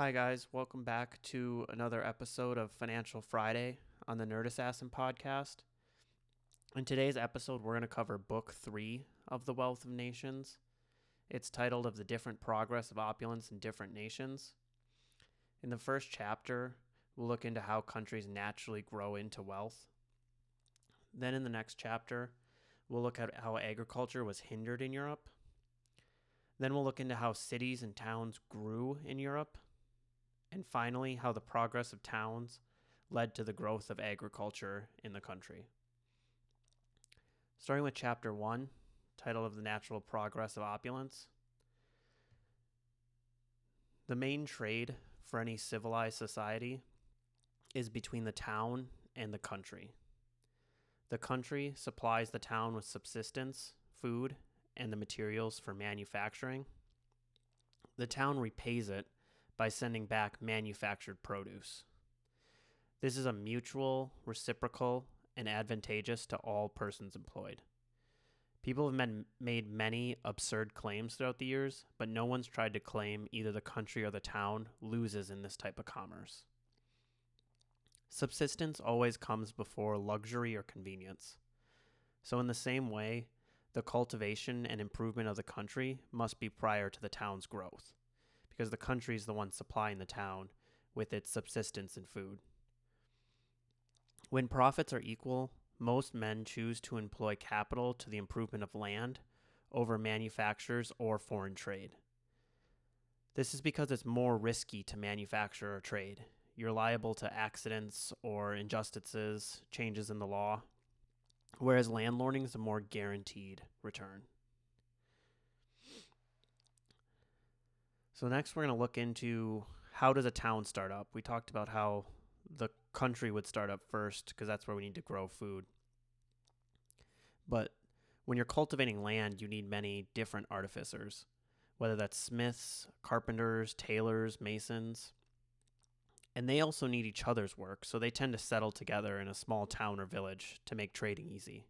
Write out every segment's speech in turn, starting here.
Hi, guys. Welcome back to another episode of Financial Friday on the Nerd Assassin podcast. In today's episode, we're going to cover book three of The Wealth of Nations. It's titled Of the Different Progress of Opulence in Different Nations. In the first chapter, we'll look into how countries naturally grow into wealth. Then, in the next chapter, we'll look at how agriculture was hindered in Europe. Then, we'll look into how cities and towns grew in Europe and finally, how the progress of towns led to the growth of agriculture in the country. Starting with Chapter 1, title of The Natural Progress of Opulence. The main trade for any civilized society is between the town and the country. The country supplies the town with subsistence, food, and the materials for manufacturing. The town repays it by sending back manufactured produce. This is a mutual, reciprocal, and advantageous to all persons employed. People have made many absurd claims throughout the years, but no one's tried to claim either the country or the town loses in this type of commerce. Subsistence always comes before luxury or convenience. So, in the same way, the cultivation and improvement of the country must be prior to the town's growth because the country is the one supplying the town with its subsistence and food. When profits are equal, most men choose to employ capital to the improvement of land over manufactures or foreign trade. This is because it's more risky to manufacture or trade. You're liable to accidents or injustices, changes in the law, whereas landlording is a more guaranteed return. So next we're going to look into how does a town start up. We talked about how the country would start up first because that's where we need to grow food. But when you're cultivating land, you need many different artificers, whether that's smiths, carpenters, tailors, masons. And they also need each other's work, so they tend to settle together in a small town or village to make trading easy.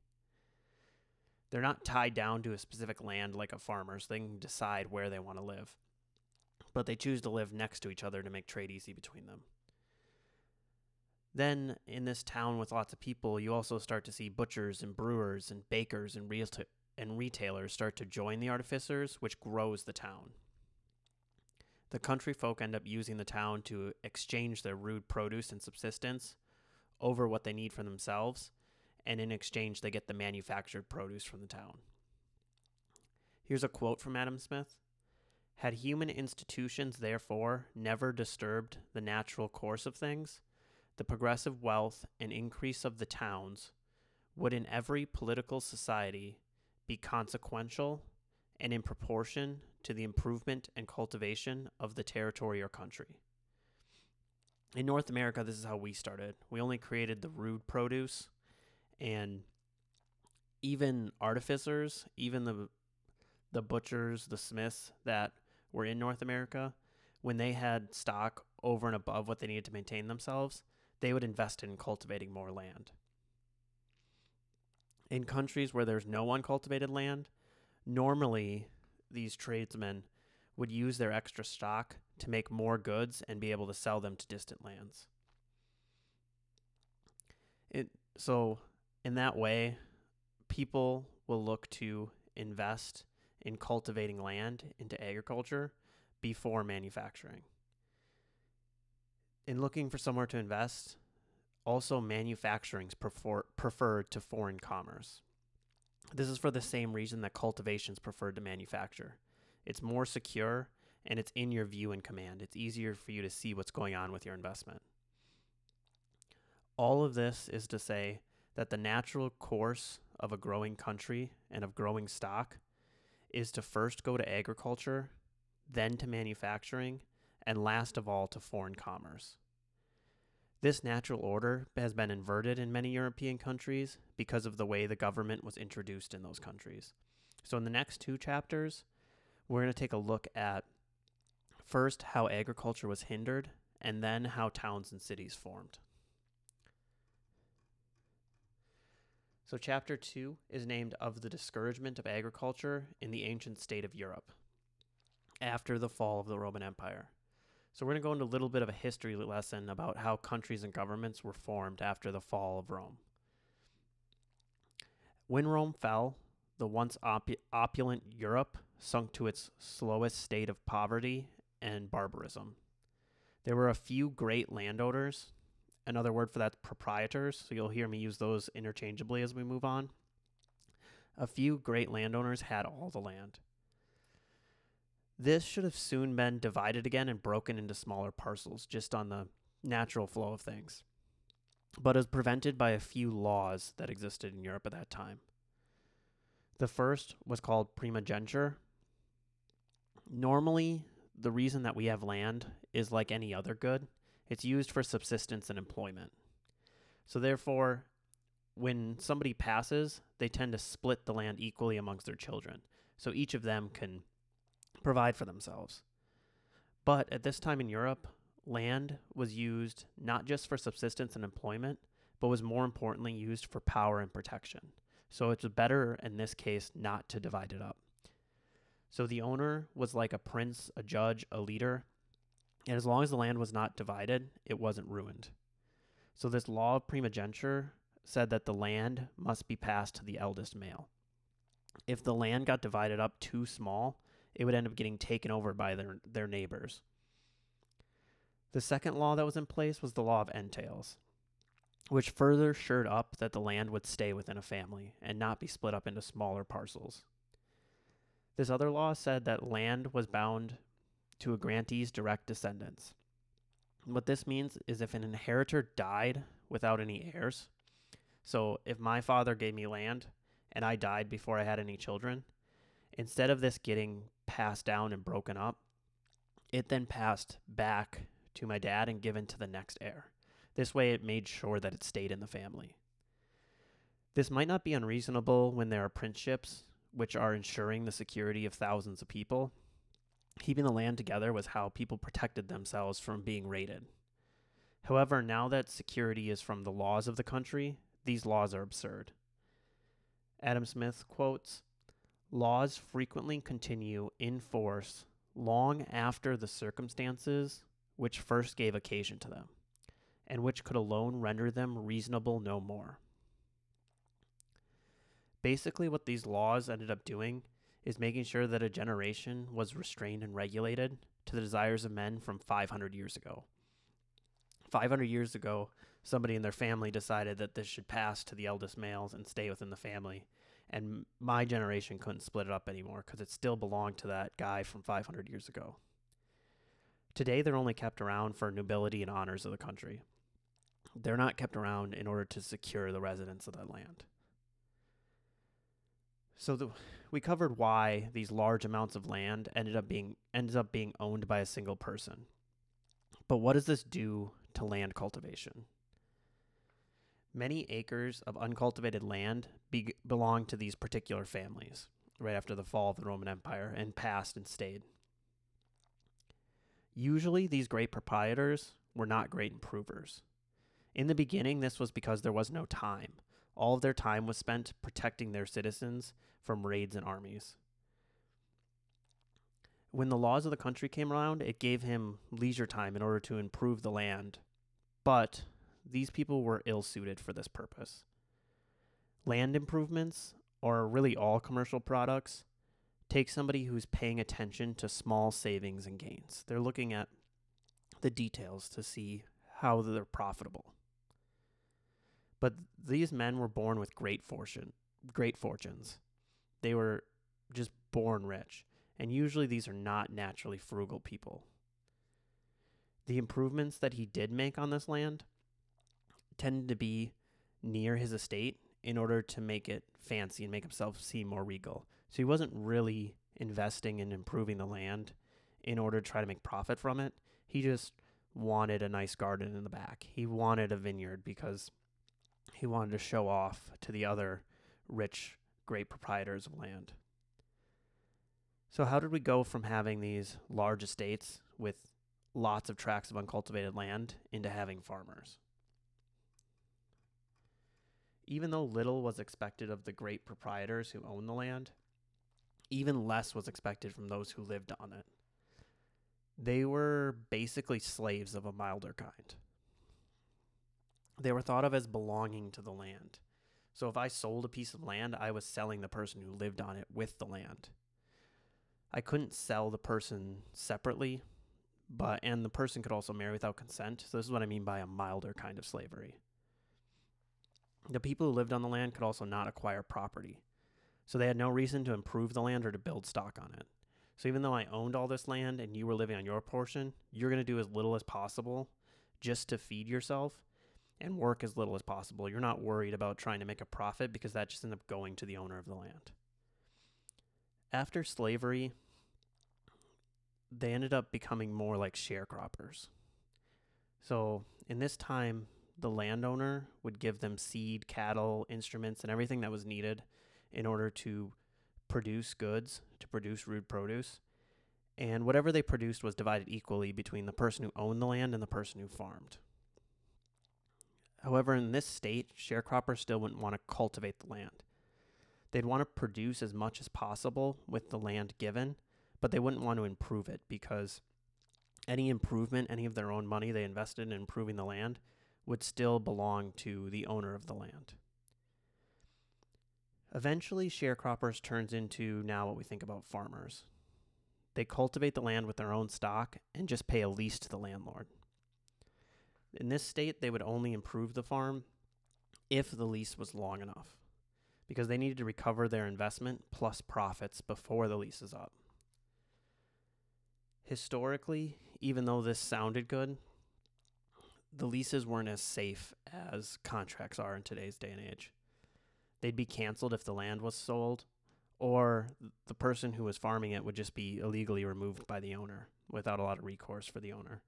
They're not tied down to a specific land like a farmer, so they can decide where they want to live but they choose to live next to each other to make trade easy between them. Then, in this town with lots of people, you also start to see butchers and brewers and bakers and, and retailers start to join the artificers, which grows the town. The country folk end up using the town to exchange their rude produce and subsistence over what they need for themselves, and in exchange, they get the manufactured produce from the town. Here's a quote from Adam Smith had human institutions, therefore, never disturbed the natural course of things, the progressive wealth and increase of the towns would in every political society be consequential and in proportion to the improvement and cultivation of the territory or country. In North America, this is how we started. We only created the rude produce and even artificers, even the the butchers, the smiths that were in North America, when they had stock over and above what they needed to maintain themselves, they would invest in cultivating more land. In countries where there's no uncultivated land, normally these tradesmen would use their extra stock to make more goods and be able to sell them to distant lands. It, so, in that way, people will look to invest in cultivating land into agriculture before manufacturing. In looking for somewhere to invest, also manufacturing's prefer- preferred to foreign commerce. This is for the same reason that cultivation is preferred to manufacture. It's more secure and it's in your view and command. It's easier for you to see what's going on with your investment. All of this is to say that the natural course of a growing country and of growing stock is to first go to agriculture, then to manufacturing, and last of all to foreign commerce. This natural order has been inverted in many European countries because of the way the government was introduced in those countries. So, in the next two chapters, we're going to take a look at first how agriculture was hindered, and then how towns and cities formed. So, chapter 2 is named Of the Discouragement of Agriculture in the Ancient State of Europe after the fall of the Roman Empire. So we're going to go into a little bit of a history lesson about how countries and governments were formed after the fall of Rome. When Rome fell, the once op- opulent Europe sunk to its slowest state of poverty and barbarism. There were a few great landowners. Another word for that, proprietors. So you'll hear me use those interchangeably as we move on. A few great landowners had all the land. This should have soon been divided again and broken into smaller parcels, just on the natural flow of things, but is prevented by a few laws that existed in Europe at that time. The first was called primogeniture. Normally, the reason that we have land is like any other good it's used for subsistence and employment. So, therefore, when somebody passes, they tend to split the land equally amongst their children. So each of them can provide for themselves. But at this time in Europe, land was used not just for subsistence and employment, but was more importantly used for power and protection. So it's better in this case not to divide it up. So the owner was like a prince, a judge, a leader, and as long as the land was not divided, it wasn't ruined. So this law of primogeniture said that the land must be passed to the eldest male. If the land got divided up too small, it would end up getting taken over by their, their neighbors. The second law that was in place was the law of entails, which further shored up that the land would stay within a family and not be split up into smaller parcels. This other law said that land was bound to a grantee's direct descendants. What this means is if an inheritor died without any heirs, so if my father gave me land and I died before I had any children, instead of this getting passed down and broken up, it then passed back to my dad and given to the next heir. This way, it made sure that it stayed in the family. This might not be unreasonable when there are princeships, which are ensuring the security of thousands of people. Keeping the land together was how people protected themselves from being raided. However, now that security is from the laws of the country, these laws are absurd. Adam Smith quotes Laws frequently continue in force long after the circumstances which first gave occasion to them, and which could alone render them reasonable no more. Basically, what these laws ended up doing is making sure that a generation was restrained and regulated to the desires of men from 500 years ago. 500 years ago, somebody in their family decided that this should pass to the eldest males and stay within the family. And my generation couldn't split it up anymore because it still belonged to that guy from 500 years ago. Today, they're only kept around for nobility and honors of the country. They're not kept around in order to secure the residents of that land. So the, we covered why these large amounts of land ended up being ends up being owned by a single person. But what does this do to land cultivation? Many acres of uncultivated land be- belonged to these particular families right after the fall of the Roman Empire and passed and stayed. Usually, these great proprietors were not great improvers. In the beginning, this was because there was no time. All of their time was spent protecting their citizens from raids and armies. When the laws of the country came around, it gave him leisure time in order to improve the land. But these people were ill suited for this purpose. Land improvements, or really all commercial products, take somebody who's paying attention to small savings and gains. They're looking at the details to see how they're profitable. But these men were born with great fortune, great fortunes. They were just born rich, and usually these are not naturally frugal people. The improvements that he did make on this land tended to be near his estate in order to make it fancy and make himself seem more regal. So he wasn't really investing in improving the land in order to try to make profit from it. He just wanted a nice garden in the back. He wanted a vineyard because he wanted to show off to the other rich, great proprietors of land. So, how did we go from having these large estates with lots of tracts of uncultivated land into having farmers? Even though little was expected of the great proprietors who owned the land, even less was expected from those who lived on it. They were basically slaves of a milder kind. They were thought of as belonging to the land. So if I sold a piece of land, I was selling the person who lived on it with the land. I couldn't sell the person separately, but and the person could also marry without consent. So this is what I mean by a milder kind of slavery. The people who lived on the land could also not acquire property. So they had no reason to improve the land or to build stock on it. So even though I owned all this land and you were living on your portion, you're going to do as little as possible just to feed yourself and work as little as possible. You're not worried about trying to make a profit because that just ends up going to the owner of the land. After slavery, they ended up becoming more like sharecroppers. So, in this time, the landowner would give them seed, cattle, instruments, and everything that was needed in order to produce goods, to produce rude produce. And whatever they produced was divided equally between the person who owned the land and the person who farmed. However, in this state, sharecroppers still wouldn't want to cultivate the land. They'd want to produce as much as possible with the land given, but they wouldn't want to improve it because any improvement, any of their own money they invested in improving the land, would still belong to the owner of the land. Eventually, sharecroppers turns into now what we think about farmers. They cultivate the land with their own stock and just pay a lease to the landlord. In this state, they would only improve the farm if the lease was long enough because they needed to recover their investment plus profits before the lease is up. Historically, even though this sounded good, the leases weren't as safe as contracts are in today's day and age. They'd be canceled if the land was sold, or the person who was farming it would just be illegally removed by the owner without a lot of recourse for the owner.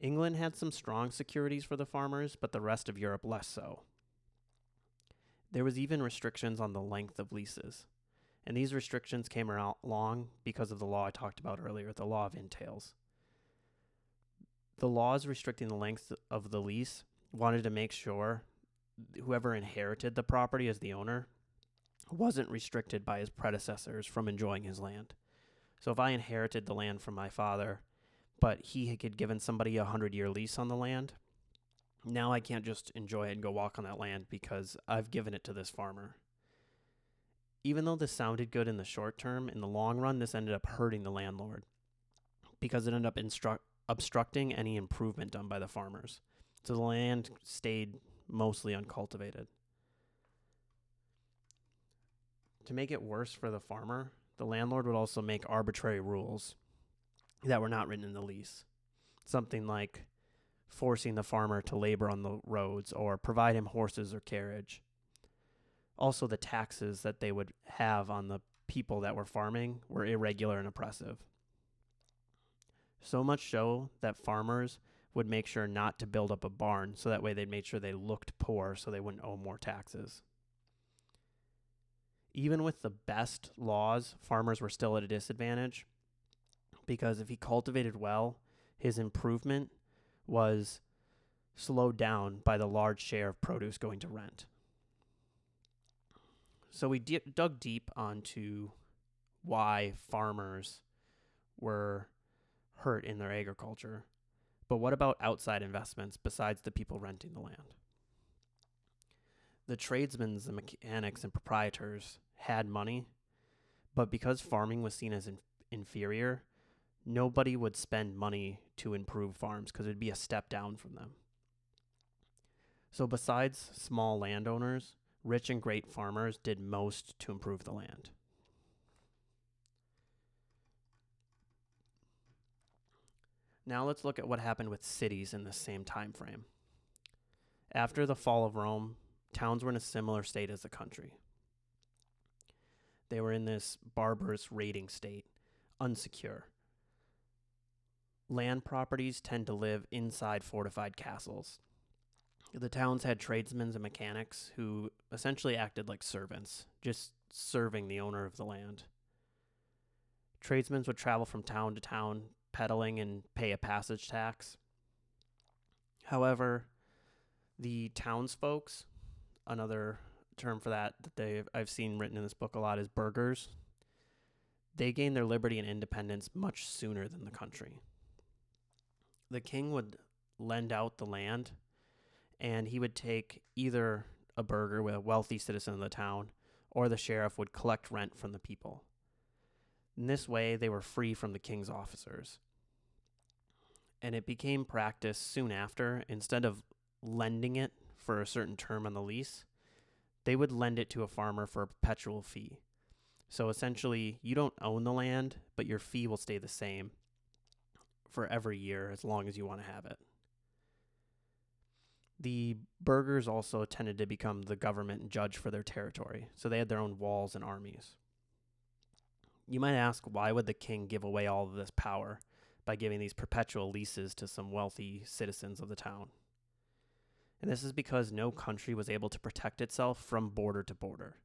England had some strong securities for the farmers, but the rest of Europe less so. There was even restrictions on the length of leases. And these restrictions came along because of the law I talked about earlier, the law of entails. The laws restricting the length of the lease wanted to make sure whoever inherited the property as the owner wasn't restricted by his predecessors from enjoying his land. So if I inherited the land from my father but he had given somebody a hundred year lease on the land. Now I can't just enjoy it and go walk on that land because I've given it to this farmer. Even though this sounded good in the short term, in the long run, this ended up hurting the landlord because it ended up instru- obstructing any improvement done by the farmers. So the land stayed mostly uncultivated. To make it worse for the farmer, the landlord would also make arbitrary rules that were not written in the lease. Something like forcing the farmer to labor on the roads or provide him horses or carriage. Also, the taxes that they would have on the people that were farming were irregular and oppressive. So much so that farmers would make sure not to build up a barn so that way they'd make sure they looked poor so they wouldn't owe more taxes. Even with the best laws, farmers were still at a disadvantage because if he cultivated well, his improvement was slowed down by the large share of produce going to rent. So we d- dug deep onto why farmers were hurt in their agriculture. But what about outside investments besides the people renting the land? The tradesmen, the mechanics, and proprietors had money, but because farming was seen as in- inferior, nobody would spend money to improve farms because it'd be a step down from them. So, besides small landowners, rich and great farmers did most to improve the land. Now let's look at what happened with cities in the same time frame. After the fall of Rome, towns were in a similar state as the country. They were in this barbarous raiding state, unsecure land properties tend to live inside fortified castles. The towns had tradesmen and mechanics who essentially acted like servants, just serving the owner of the land. Tradesmen would travel from town to town, peddling and pay a passage tax. However, the townsfolks, another term for that that they I've seen written in this book a lot is burghers. they gained their liberty and independence much sooner than the country. The king would lend out the land, and he would take either a burgher with a wealthy citizen of the town, or the sheriff would collect rent from the people. In this way, they were free from the king's officers. And it became practice soon after, instead of lending it for a certain term on the lease, they would lend it to a farmer for a perpetual fee. So essentially, you don't own the land, but your fee will stay the same for every year as long as you want to have it. The burghers also tended to become the government and judge for their territory, so they had their own walls and armies. You might ask, why would the king give away all of this power by giving these perpetual leases to some wealthy citizens of the town? And this is because no country was able to protect itself from border to border.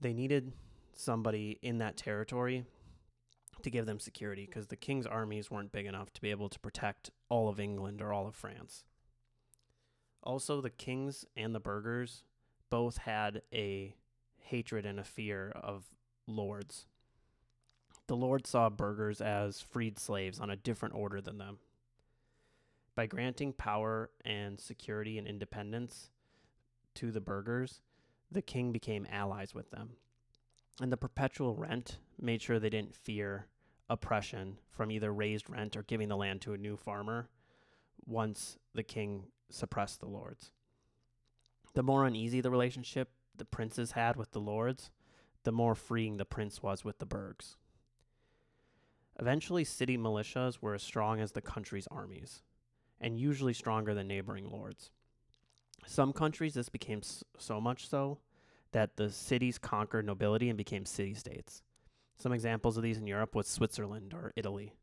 They needed somebody in that territory to give them security because the king's armies weren't big enough to be able to protect all of England or all of France. Also, the kings and the burghers both had a hatred and a fear of lords. The lords saw burghers as freed slaves on a different order than them. By granting power and security and independence to the burghers, the king became allies with them. And the perpetual rent made sure they didn't fear oppression from either raised rent or giving the land to a new farmer once the king suppressed the lords. The more uneasy the relationship the princes had with the lords, the more freeing the prince was with the burghs. Eventually, city militias were as strong as the country's armies, and usually stronger than neighboring lords. Some countries, this became so much so that the cities conquered nobility and became city states. Some examples of these in Europe was Switzerland or Italy.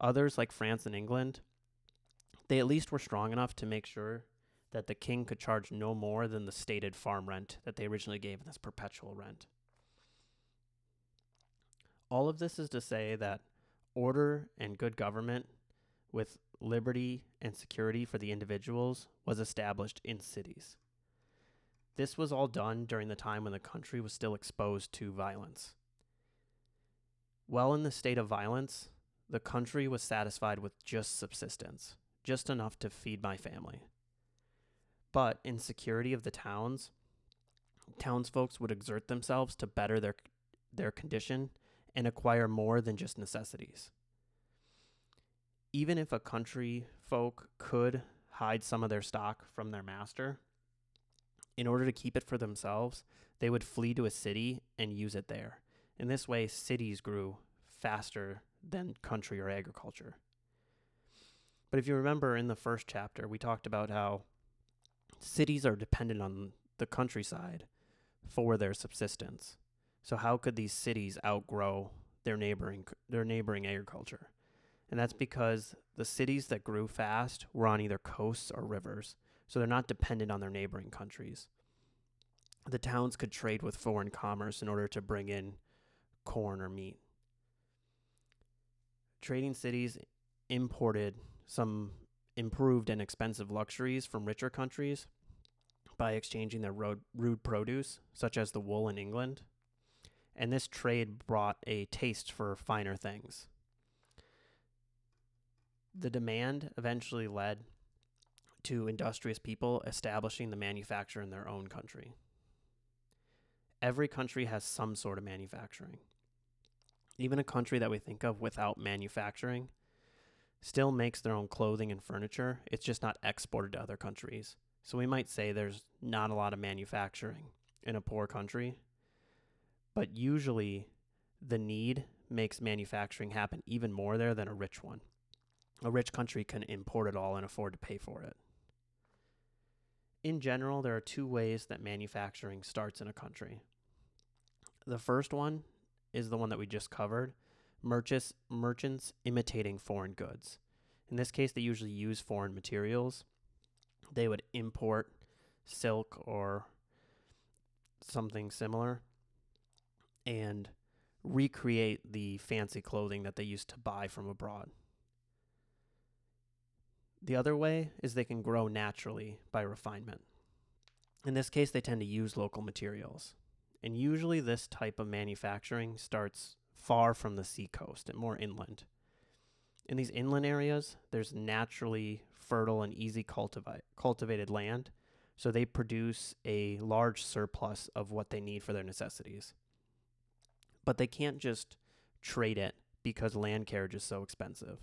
Others, like France and England, they at least were strong enough to make sure that the king could charge no more than the stated farm rent that they originally gave in this perpetual rent. All of this is to say that order and good government with liberty and security for the individuals was established in cities. This was all done during the time when the country was still exposed to violence. While in the state of violence, the country was satisfied with just subsistence, just enough to feed my family. But in security of the towns, townsfolk would exert themselves to better their their condition and acquire more than just necessities. Even if a country folk could hide some of their stock from their master, in order to keep it for themselves, they would flee to a city and use it there. In this way, cities grew faster than country or agriculture. But if you remember in the first chapter, we talked about how cities are dependent on the countryside for their subsistence. So how could these cities outgrow their neighboring their neighboring agriculture? And that's because the cities that grew fast were on either coasts or rivers, so they're not dependent on their neighboring countries. The towns could trade with foreign commerce in order to bring in corn or meat. Trading cities imported some improved and expensive luxuries from richer countries by exchanging their rude produce, such as the wool in England. And this trade brought a taste for finer things. The demand eventually led to industrious people establishing the manufacture in their own country. Every country has some sort of manufacturing even a country that we think of without manufacturing still makes their own clothing and furniture. It's just not exported to other countries. So we might say there's not a lot of manufacturing in a poor country, but usually the need makes manufacturing happen even more there than a rich one. A rich country can import it all and afford to pay for it. In general, there are two ways that manufacturing starts in a country. The first one is the one that we just covered. Merchants, merchants imitating foreign goods. In this case, they usually use foreign materials. They would import silk or something similar and recreate the fancy clothing that they used to buy from abroad. The other way is they can grow naturally by refinement. In this case, they tend to use local materials. And usually, this type of manufacturing starts far from the seacoast and more inland. In these inland areas, there's naturally fertile and easy cultivi- cultivated land, so they produce a large surplus of what they need for their necessities. But they can't just trade it because land carriage is so expensive.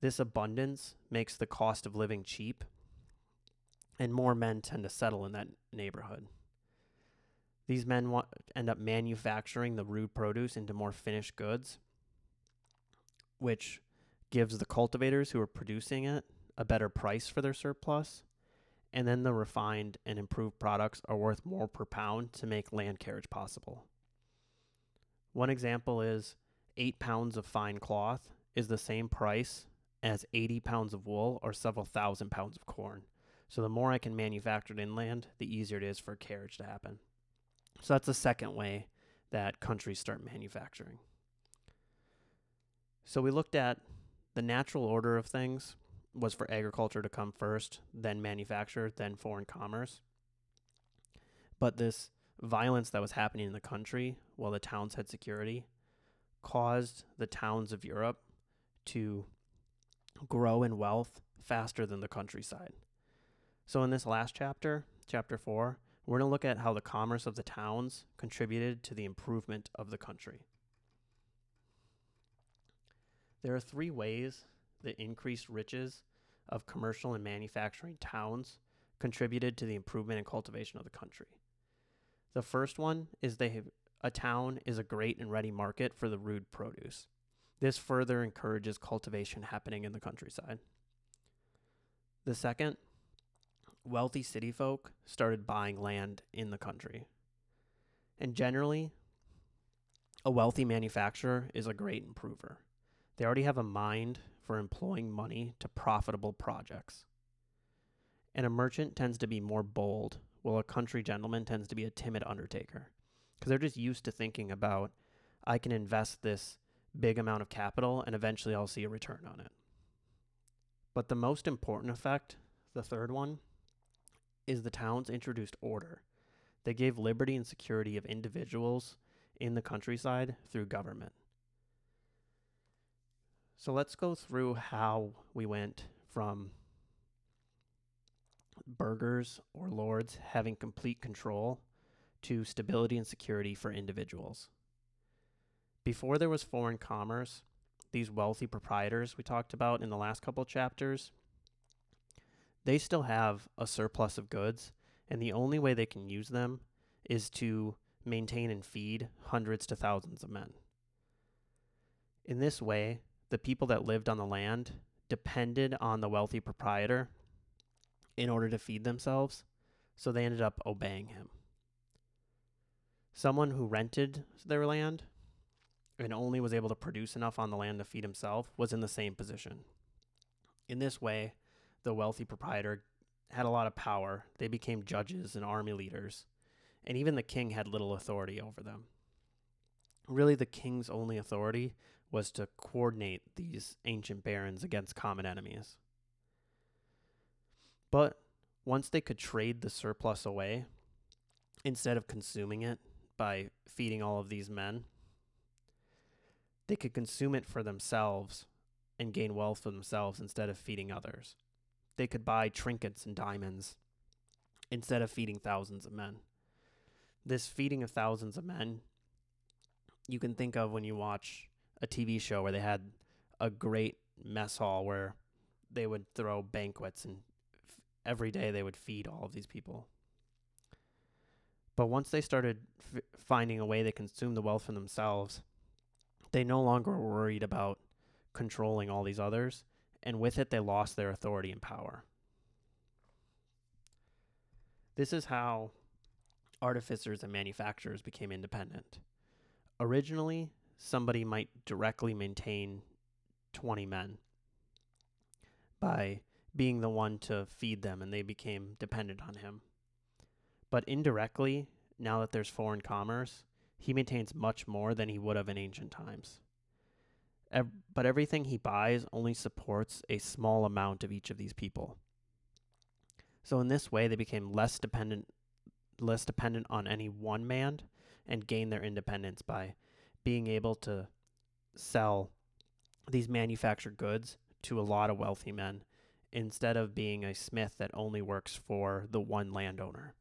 This abundance makes the cost of living cheap, and more men tend to settle in that neighborhood. These men end up manufacturing the rude produce into more finished goods, which gives the cultivators who are producing it a better price for their surplus. And then the refined and improved products are worth more per pound to make land carriage possible. One example is eight pounds of fine cloth is the same price as 80 pounds of wool or several thousand pounds of corn. So the more I can manufacture it inland, the easier it is for carriage to happen. So that's the second way that countries start manufacturing. So we looked at the natural order of things was for agriculture to come first, then manufacture, then foreign commerce. But this violence that was happening in the country while the towns had security caused the towns of Europe to grow in wealth faster than the countryside. So, in this last chapter, chapter four, we're going to look at how the commerce of the towns contributed to the improvement of the country. There are three ways the increased riches of commercial and manufacturing towns contributed to the improvement and cultivation of the country. The first one is they have, a town is a great and ready market for the rude produce. This further encourages cultivation happening in the countryside. The second, wealthy city folk started buying land in the country. And generally, a wealthy manufacturer is a great improver. They already have a mind for employing money to profitable projects. And a merchant tends to be more bold, while a country gentleman tends to be a timid undertaker. Because they're just used to thinking about, I can invest this big amount of capital and eventually I'll see a return on it. But the most important effect, the third one, is the towns introduced order. They gave liberty and security of individuals in the countryside through government. So let's go through how we went from burghers or lords having complete control to stability and security for individuals. Before there was foreign commerce, these wealthy proprietors we talked about in the last couple chapters, they still have a surplus of goods, and the only way they can use them is to maintain and feed hundreds to thousands of men. In this way, the people that lived on the land depended on the wealthy proprietor in order to feed themselves, so they ended up obeying him. Someone who rented their land and only was able to produce enough on the land to feed himself was in the same position. In this way, the wealthy proprietor had a lot of power. They became judges and army leaders, and even the king had little authority over them. Really, the king's only authority was to coordinate these ancient barons against common enemies. But once they could trade the surplus away, instead of consuming it by feeding all of these men, they could consume it for themselves and gain wealth for themselves instead of feeding others. They could buy trinkets and diamonds instead of feeding thousands of men. This feeding of thousands of men, you can think of when you watch a TV show where they had a great mess hall where they would throw banquets and f- every day they would feed all of these people. But once they started f- finding a way to consume the wealth for themselves, they no longer worried about controlling all these others, and with it, they lost their authority and power. This is how artificers and manufacturers became independent. Originally, somebody might directly maintain 20 men by being the one to feed them, and they became dependent on him. But indirectly, now that there's foreign commerce, he maintains much more than he would have in ancient times. Ev- but everything he buys only supports a small amount of each of these people. So, in this way, they became less dependent less dependent on any one man and gain their independence by being able to sell these manufactured goods to a lot of wealthy men instead of being a smith that only works for the one landowner.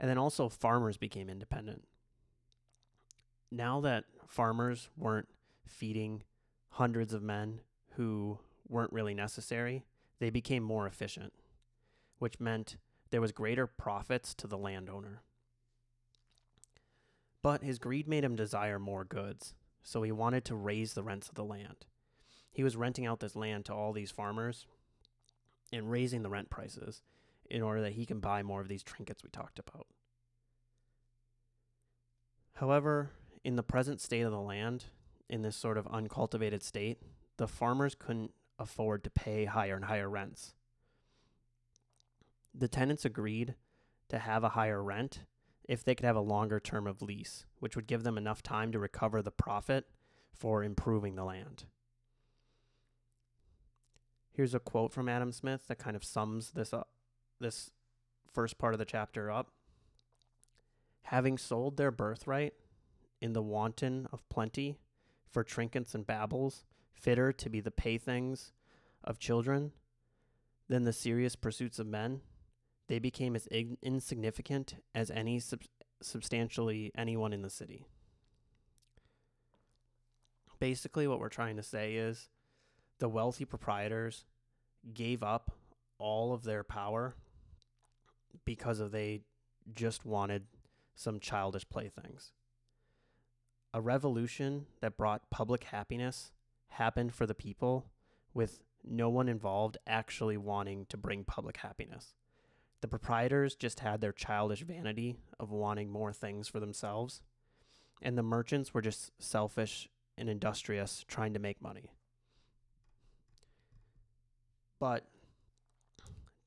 And then also, farmers became independent. Now that farmers weren't feeding hundreds of men who weren't really necessary, they became more efficient, which meant there was greater profits to the landowner. But his greed made him desire more goods, so he wanted to raise the rents of the land. He was renting out this land to all these farmers and raising the rent prices in order that he can buy more of these trinkets we talked about. However, in the present state of the land, in this sort of uncultivated state, the farmers couldn't afford to pay higher and higher rents. The tenants agreed to have a higher rent if they could have a longer term of lease, which would give them enough time to recover the profit for improving the land. Here's a quote from Adam Smith that kind of sums this up, this first part of the chapter up. Having sold their birthright in the wanton of plenty for trinkets and babbles, fitter to be the playthings of children than the serious pursuits of men, they became as ig- insignificant as any sub- substantially anyone in the city. Basically, what we're trying to say is the wealthy proprietors gave up all of their power because of they just wanted some childish playthings. A revolution that brought public happiness happened for the people with no one involved actually wanting to bring public happiness. The proprietors just had their childish vanity of wanting more things for themselves, and the merchants were just selfish and industrious trying to make money. But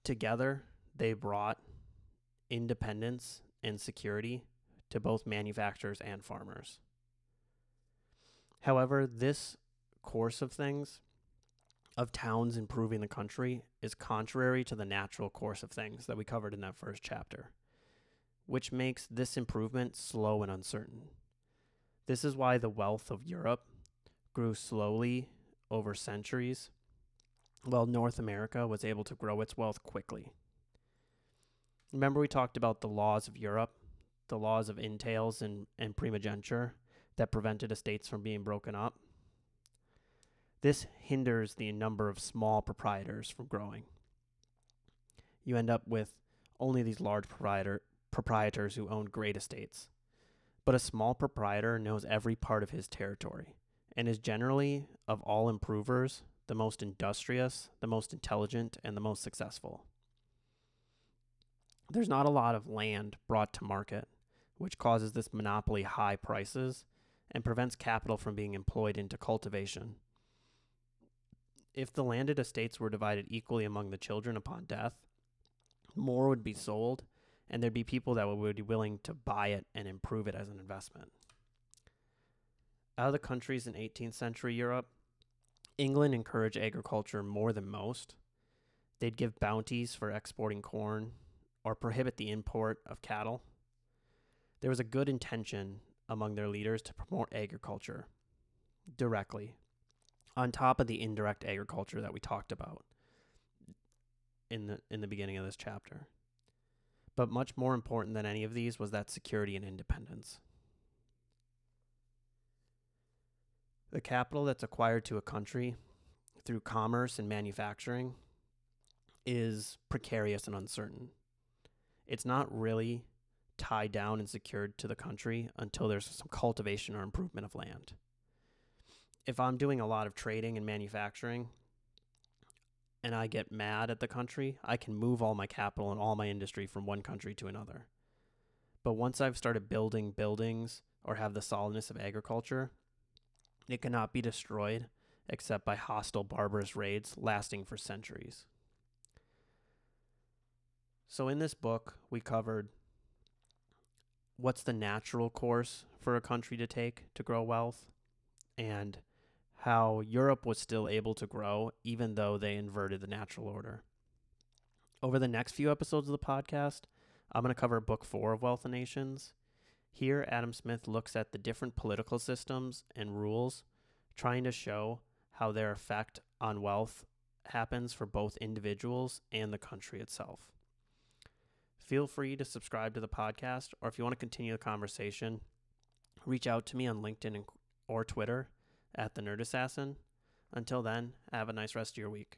together, they brought independence and security to both manufacturers and farmers. However, this course of things, of towns improving the country, is contrary to the natural course of things that we covered in that first chapter, which makes this improvement slow and uncertain. This is why the wealth of Europe grew slowly over centuries, while North America was able to grow its wealth quickly. Remember, we talked about the laws of Europe, the laws of entails and, and primogeniture that prevented estates from being broken up. This hinders the number of small proprietors from growing. You end up with only these large proprietor, proprietors who own great estates. But a small proprietor knows every part of his territory and is generally, of all improvers, the most industrious, the most intelligent, and the most successful. There's not a lot of land brought to market, which causes this monopoly high prices and prevents capital from being employed into cultivation. If the landed estates were divided equally among the children upon death, more would be sold, and there'd be people that would be willing to buy it and improve it as an investment. Out of the countries in 18th century Europe, England encouraged agriculture more than most. They'd give bounties for exporting corn or prohibit the import of cattle. There was a good intention among their leaders to promote agriculture directly, on top of the indirect agriculture that we talked about in the in the beginning of this chapter. But much more important than any of these was that security and independence. The capital that's acquired to a country through commerce and manufacturing is precarious and uncertain. It's not really tied down and secured to the country until there's some cultivation or improvement of land. If I'm doing a lot of trading and manufacturing and I get mad at the country, I can move all my capital and all my industry from one country to another. But once I've started building buildings or have the solidness of agriculture, it cannot be destroyed except by hostile, barbarous raids lasting for centuries. So, in this book, we covered what's the natural course for a country to take to grow wealth and how Europe was still able to grow even though they inverted the natural order. Over the next few episodes of the podcast, I'm going to cover book four of Wealth of Nations. Here, Adam Smith looks at the different political systems and rules, trying to show how their effect on wealth happens for both individuals and the country itself. Feel free to subscribe to the podcast, or if you want to continue the conversation, reach out to me on LinkedIn or Twitter at the Nerd Assassin. Until then, have a nice rest of your week.